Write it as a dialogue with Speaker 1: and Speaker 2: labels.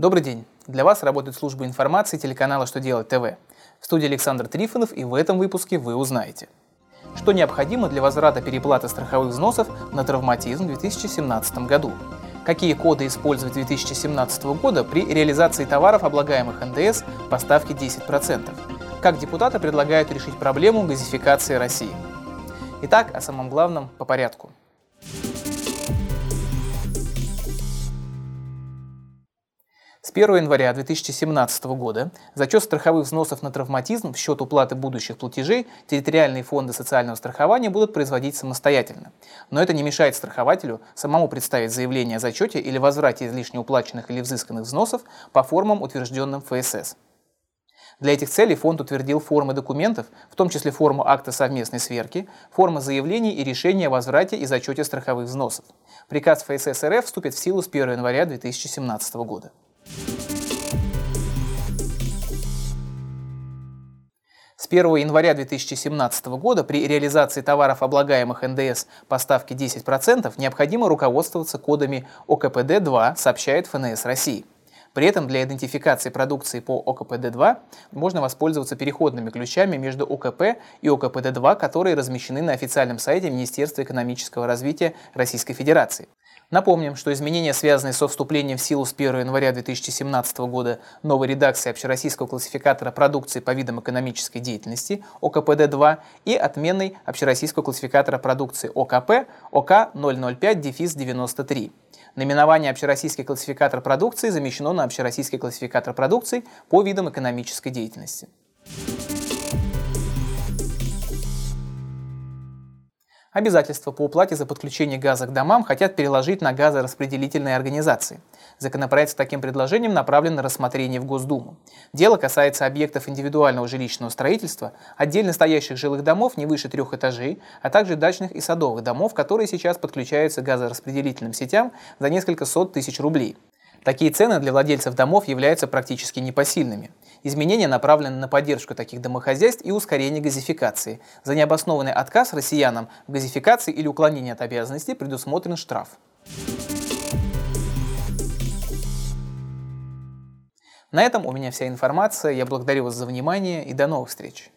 Speaker 1: Добрый день! Для вас работает служба информации телеканала «Что делать ТВ». В студии Александр Трифонов и в этом выпуске вы узнаете, что необходимо для возврата переплаты страховых взносов на травматизм в 2017 году, какие коды использовать 2017 года при реализации товаров, облагаемых НДС по ставке 10%, как депутаты предлагают решить проблему газификации России. Итак, о самом главном по порядку – С 1 января 2017 года зачет страховых взносов на травматизм в счет уплаты будущих платежей территориальные фонды социального страхования будут производить самостоятельно. Но это не мешает страхователю самому представить заявление о зачете или возврате излишне уплаченных или взысканных взносов по формам, утвержденным ФСС. Для этих целей фонд утвердил формы документов, в том числе форму акта совместной сверки, формы заявлений и решения о возврате и зачете страховых взносов. Приказ ФСС РФ вступит в силу с 1 января 2017 года. 1 января 2017 года при реализации товаров, облагаемых НДС по ставке 10%, необходимо руководствоваться кодами ОКПД-2, сообщает ФНС России. При этом для идентификации продукции по ОКПД-2 можно воспользоваться переходными ключами между ОКП и ОКПД-2, которые размещены на официальном сайте Министерства экономического развития Российской Федерации. Напомним, что изменения, связанные со вступлением в силу с 1 января 2017 года новой редакции общероссийского классификатора продукции по видам экономической деятельности ОКПД-2 и отменой общероссийского классификатора продукции ОКП ОК 005-93. Наименование «Общероссийский классификатор продукции» замещено на «Общероссийский классификатор продукции по видам экономической деятельности». Обязательства по уплате за подключение газа к домам хотят переложить на газораспределительные организации. Законопроект с таким предложением направлен на рассмотрение в Госдуму. Дело касается объектов индивидуального жилищного строительства, отдельно стоящих жилых домов не выше трех этажей, а также дачных и садовых домов, которые сейчас подключаются к газораспределительным сетям за несколько сот тысяч рублей. Такие цены для владельцев домов являются практически непосильными. Изменения направлены на поддержку таких домохозяйств и ускорение газификации. За необоснованный отказ россиянам в газификации или уклонение от обязанностей предусмотрен штраф. На этом у меня вся информация. Я благодарю вас за внимание и до новых встреч.